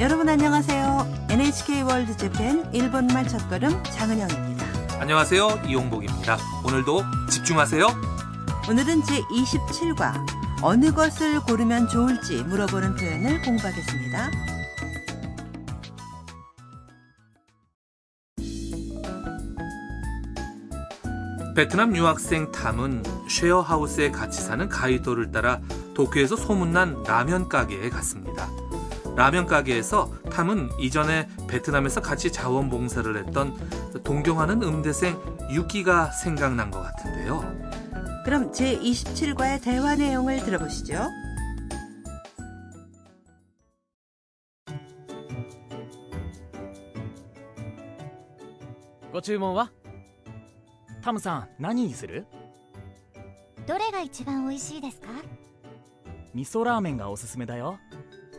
여러분 안녕하세요. NHK 월드 재팬 일본말 첫걸음 장은영입니다. 안녕하세요. 이용복입니다. 오늘도 집중하세요. 오늘은 제27과 어느 것을 고르면 좋을지 물어보는 표현을 공부하겠습니다. 베트남 유학생 탐은 쉐어하우스에 같이 사는 가이도를 따라 도쿄에서 소문난 라면 가게에 갔습니다. 라면 가게에서 탐은 이전에 베트남에서 같이 자원봉사를 했던 동경하는 음대생 유키가 생각난 것 같은데요. 그럼 제27과의 대화 내용을 들어보시죠. ご注文はタムさん何にするどれが一番美味しいですか味噌ラーメンがおすすめだよ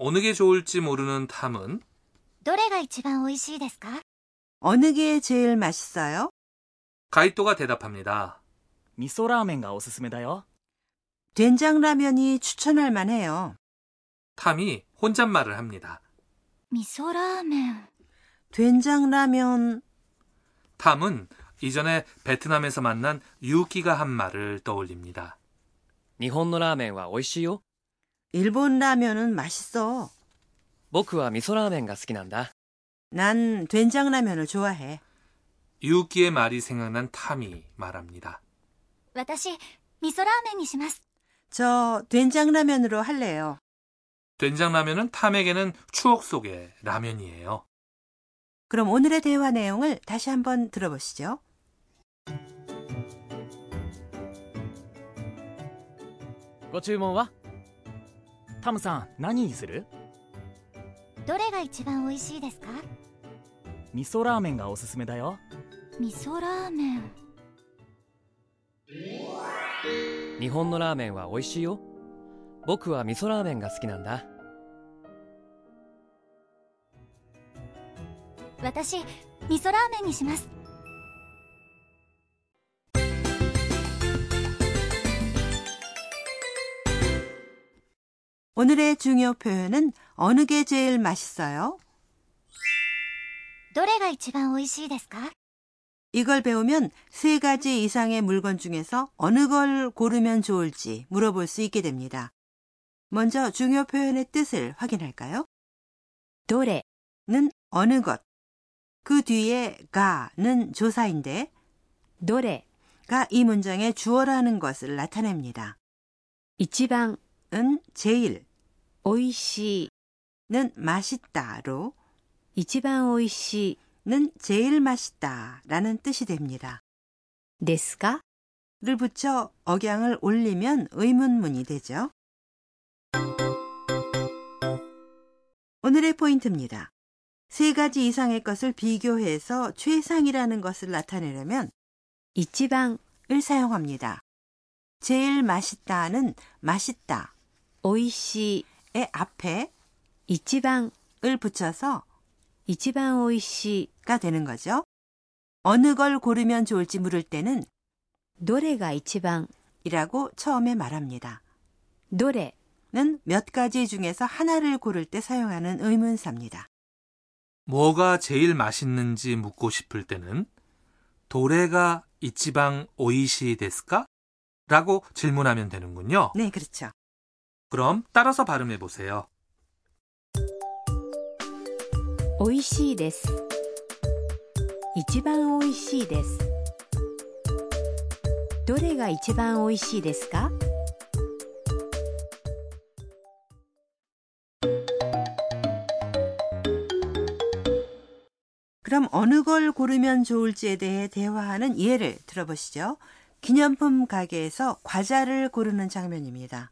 어느 게 좋을지 모르는 탐은 どれが一番美味しいですか? 어느 게 제일 맛있어요? 가이토가 대답합니다. 미소 라멘가 오스스메다요. 된장 라면이 추천할 만해요. 탐이 혼잣말을 합니다. 미소라멘. 된장 라면. 탐은 이전에 베트남에서 만난 유키가 한 말을 떠올립니다. 일본의 라면은 맛있어요. 일본 라면은 맛있어. 僕は味噌ラーメンが好きなんだ 난 된장라면을 좋아해. 유키의 말이 생각난 탐이 말합니다. 私味噌ラーメンにします 저 된장라면으로 할래요. 된장라면은 탐에게는 추억 속의 라면이에요. 그럼 오늘의 대화 내용을 다시 한번 들어보시죠. ご注文は タムさん何にする？どれが一番美味しいですか？味噌ラーメンがおすすめだよ。味噌ラーメン。日本のラーメンは美味しいよ。僕は味噌ラーメンが好きなんだ。私味噌ラーメンにします 오늘의 중요 표현은 어느 게 제일 맛있어요? どれが一番美味しいですか 이걸 배우면 세 가지 이상의 물건 중에서 어느 걸 고르면 좋을지 물어볼 수 있게 됩니다. 먼저 중요 표현의 뜻을 확인할까요? どれ 는 어느 것, 그 뒤에 가는 조사인데 どれ 가 이 문장의 주어라는 것을 나타냅니다. 一番 은 제일, 美味しい 는 맛있다로 一番美味しい 는 제일 맛있다 라는 뜻이 됩니다. ですか 를 붙여 억양을 올리면 의문문이 되죠. 오늘의 포인트입니다. 세 가지 이상의 것을 비교해서 최상이라는 것을 나타내려면 一番 을 사용합니다. 제일 맛있다는 맛있다 美味しい 의 앞에 一番 을 붙여서 一番美味しい 가 되는 거죠. 어느 걸 고르면 좋을지 물을 때는 どれが一番 이라고 처음에 말합니다. どれ 는 몇 가지 중에서 하나를 고를 때 사용하는 의문사입니다. 뭐가 제일 맛있는지 묻고 싶을 때는 도레가 이치방 오이시 데스까? 라고 질문하면 되는군요. 네, 그렇죠. 그럼 따라서 발음해 보세요. 美味しいです一番美味しいですどれが一番美味しいですか 그럼 어느 걸 고르면 좋을지에 대해 대화하는 예를 들어보시죠. 기념품 가게에서 과자를 고르는 장면입니다.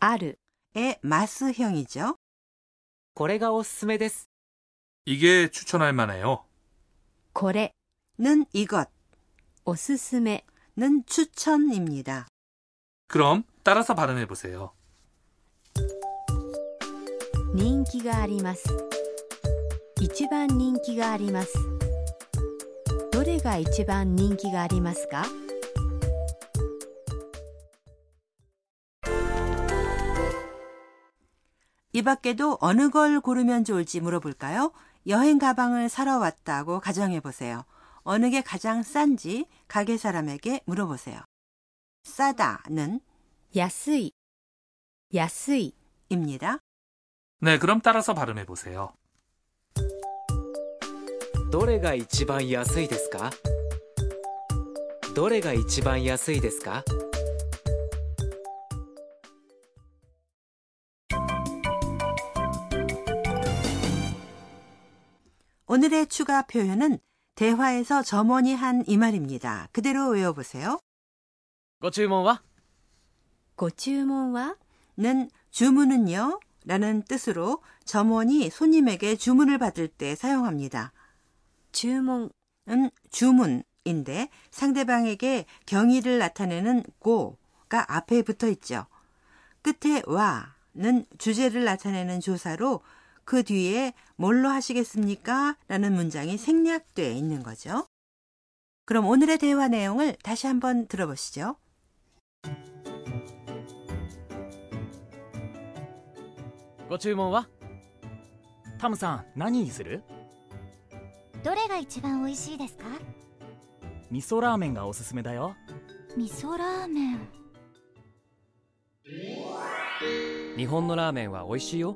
ある 의 마스형이죠. これがおすすめです 이게 추천할 만해요. これ 는 이것, おすすめ 는 추천입니다. 그럼 따라서 발음해 보세요. 人気があります一番人気がありますどれが一番人気がありますか 이 밖에도 어느 걸 고르면 좋을지 물어볼까요? 여행 가방을 사러 왔다고 가정해 보세요. 어느 게 가장 싼지 가게 사람에게 물어보세요. 싸다는 安い安い 입니다. 네, 그럼 따라서 발음해 보세요. どれが一番安いですかどれが一番安いですか 오늘의 추가 표현은 대화에서 점원이 한 이 말입니다. 그대로 외워보세요. 고추문와? 고추문와? 는 주문은요? 라는 뜻으로 점원이 손님에게 주문을 받을 때 사용합니다. 주문은 주문인데 상대방에게 경의를 나타내는 고가 앞에 붙어 있죠. 끝에 와는 주제를 나타내는 조사로 그 뒤에 뭘로 하시겠습니 까? 라는 문장이 생략돼 있는 거 죠. 그럼 오늘의 대화 내용을 다시 한번 들어보시 죠. 고주문は?탐さん,何にする?どれが一番美味しいですか?미소라면がおすすめだよ.미소라 면. 日本のラーメンは美味しいよ。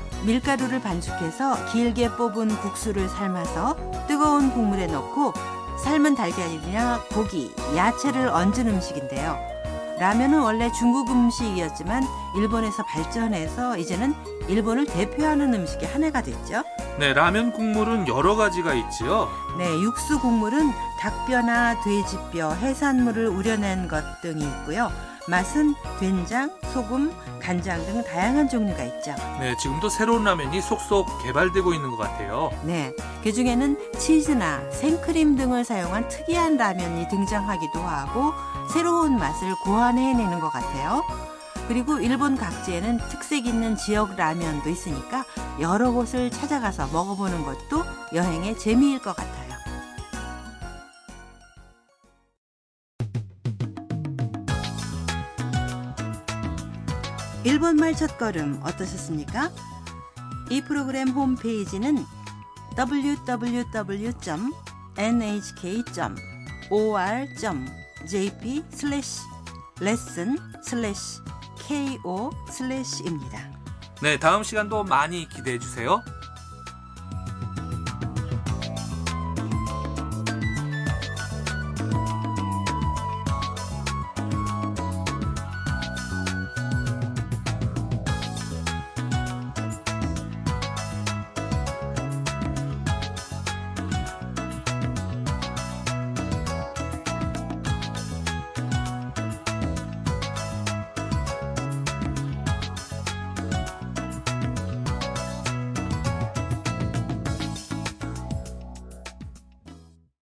밀가루를 반죽해서 길게 뽑은 국수를 삶아서 뜨거운 국물에 넣고 삶은 달걀이나 고기, 야채를 얹은 음식인데요. 라면은 원래 중국 음식이었지만 일본에서 발전해서 이제는 일본을 대표하는 음식의 하나가 됐죠. 네, 라면 국물은 여러 가지가 있지요. 네, 육수 국물은 닭뼈나 돼지뼈, 해산물을 우려낸 것 등이 있고요. 맛은 된장, 소금, 간장 등 다양한 종류가 있죠. 네, 지금도 새로운 라면이 속속 개발되고 있는 것 같아요. 네, 그 중에는 치즈나 생크림 등을 사용한 특이한 라면이 등장하기도 하고 새로운 맛을 고안해내는 것 같아요. 그리고 일본 각지에는 특색 있는 지역 라면도 있으니까 여러 곳을 찾아가서 먹어보는 것도 여행의 재미일 것 같아요. 일본말 첫걸음 어떠셨습니까? 이 프로그램 홈페이지는 www.nhk.or.jp 슬래시 레슨 슬래시 ko 슬래시입니다. 네, 다음 시간도 많이 기대해 주세요.